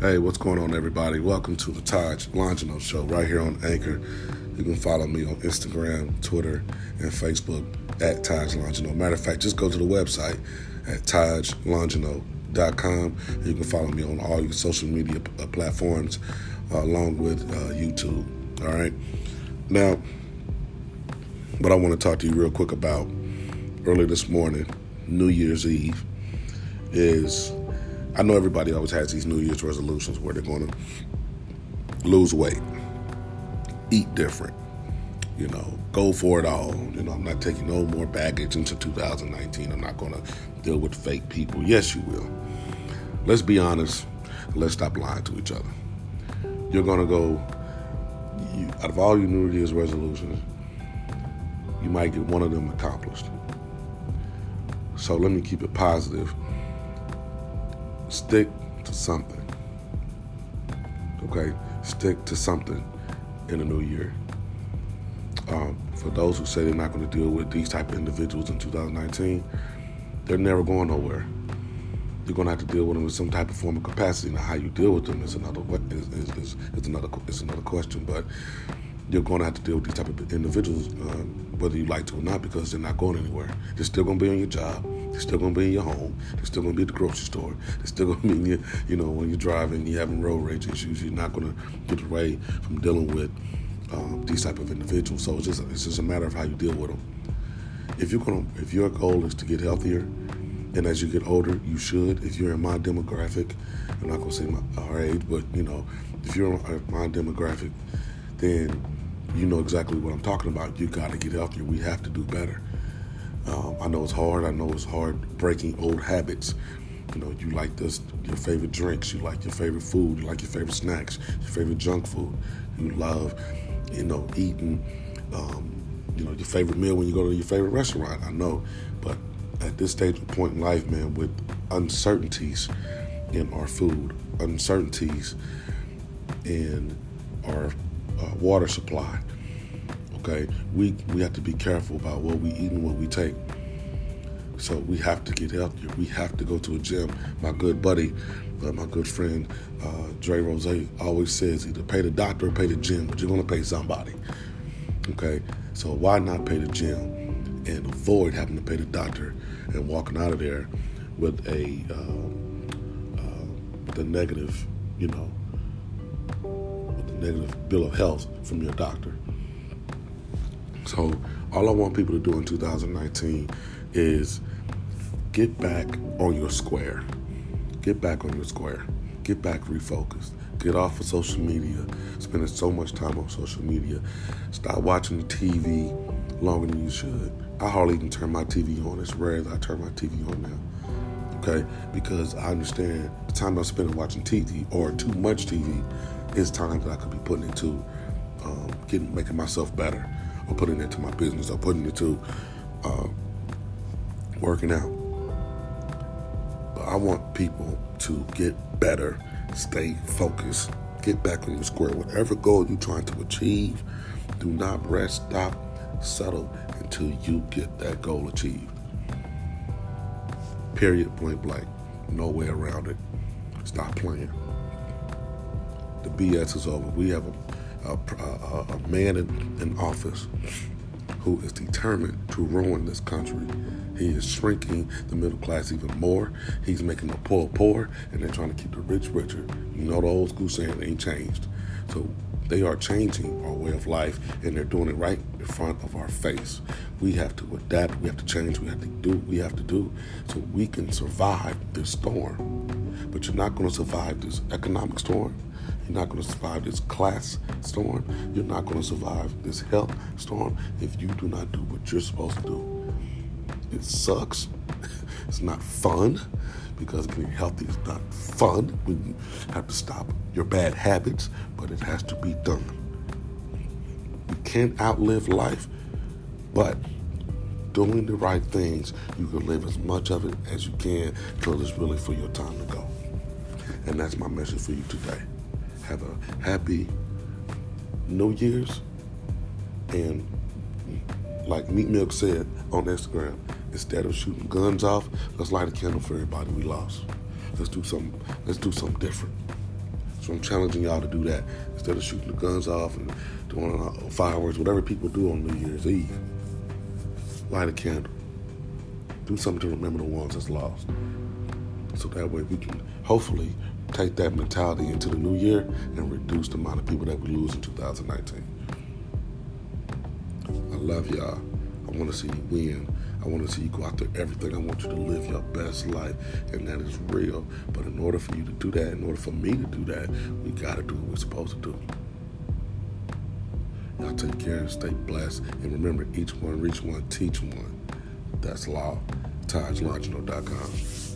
Hey, what's going on, everybody? Welcome to the Taj Longino Show right here on Anchor. You can follow me on Instagram, Twitter, and Facebook at Taj Longino. Matter of fact, just go to the website at tajlongino.com. You can follow me on all your social media uh, platforms uh, along with uh, YouTube. All right. Now, what I want to talk to you real quick about early this morning, New Year's Eve, is I know everybody always has these New Year's resolutions where they're going to lose weight, eat different, you know, go for it all. You know, I'm not taking no more baggage into 2019. I'm not going to deal with fake people. Yes, you will. Let's be honest. Let's stop lying to each other. You're going to go, you, out of all your New Year's resolutions, you might get one of them accomplished. So let me keep it positive stick to something. Okay? Stick to something in the new year. Um, for those who say they're not going to deal with these type of individuals in 2019, they're never going nowhere. You're going to have to deal with them in some type of form of capacity. Now, how you deal with them is another is, is, is, is another is another question. But you're going to have to deal with these type of individuals, um, whether you like to or not, because they're not going anywhere. They're still going to be on your job. They're still to be in your home. They're still to be at the grocery store. They're still to be in your, you know, when you're driving, you're having road rage issues. You're not to get away from dealing with um, these type of individuals. So it's just it's just a matter of how you deal with them. If you're to, if your goal is to get healthier, and as you get older, you should. If you're in my demographic, I'm not to say my our age, but you know, if you're in my demographic, then you know exactly what I'm talking about. You got to get healthier. We have to do better. Um, I know it's hard. I know it's hard breaking old habits. You know, you like this, your favorite drinks, you like your favorite food, you like your favorite snacks, your favorite junk food. You love, you know, eating, um, you know, your favorite meal when you go to your favorite restaurant. I know, but at this stage of point in life, man, with uncertainties in our food, uncertainties in our uh, water supply. Okay, we we have to be careful about what we eat and what we take. So we have to get healthier. We have to go to a gym. My good buddy, uh, my good friend uh, Dre Rose always says either pay the doctor or pay the gym, but you're gonna pay somebody. Okay, so why not pay the gym and avoid having to pay the doctor and walking out of there with a uh, uh with a negative, you know, negative bill of health from your doctor. So, all I want people to do in 2019 is get back on your square. Get back on your square. Get back refocused. Get off of social media. Spending so much time on social media. Stop watching the TV longer than you should. I hardly even turn my TV on. It's rare that I turn my TV on now. Okay? Because I understand the time I'm spending watching TV or too much TV is time that I could be putting into um, getting making myself better, or putting it into my business, or putting it to uh, working out. But I want people to get better, stay focused, get back on your square. Whatever goal you're trying to achieve, do not rest, stop, settle until you get that goal achieved. Period, point blank. No way around it. Stop playing the BS is over. We have a, a, a man in, in office who is determined to ruin this country. He is shrinking the middle class even more. He's making the poor poor, and they're trying to keep the rich richer. You know the old school saying ain't changed. So they are changing our way of life, and they're doing it right in front of our face. We have to adapt. We have to change. We have to do. what We have to do so we can survive this storm. But you're not going to survive this economic storm you're not going to survive this class storm. You're not going to survive this health storm if you do not do what you're supposed to do. It sucks. It's not fun because getting healthy is not fun when you have to stop your bad habits, but it has to be done. You can't outlive life, but doing the right things, you can live as much of it as you can until it's really for your time to go. And that's my message for you today have a happy New Year's. And like Meek Mill said on Instagram, instead of shooting guns off, let's light a candle for everybody we lost. Let's do something. Let's do something different. So I'm challenging y'all to do that instead of shooting the guns off and doing fireworks, whatever people do on New Year's Eve. Light a candle. Do something to remember the ones that's lost. So that way we can hopefully take that mentality into the new year and reduce the amount of people that we lose in 2019. I love y'all. I want to see you win. I want to see you go out there everything. I want you to live your best life, and that is real. But in order for you to do that, in order for me to do that, we got to do what we're supposed to do. Y'all take care and stay blessed. And remember, each one, reach one, teach one. That's law. TajLongino.com.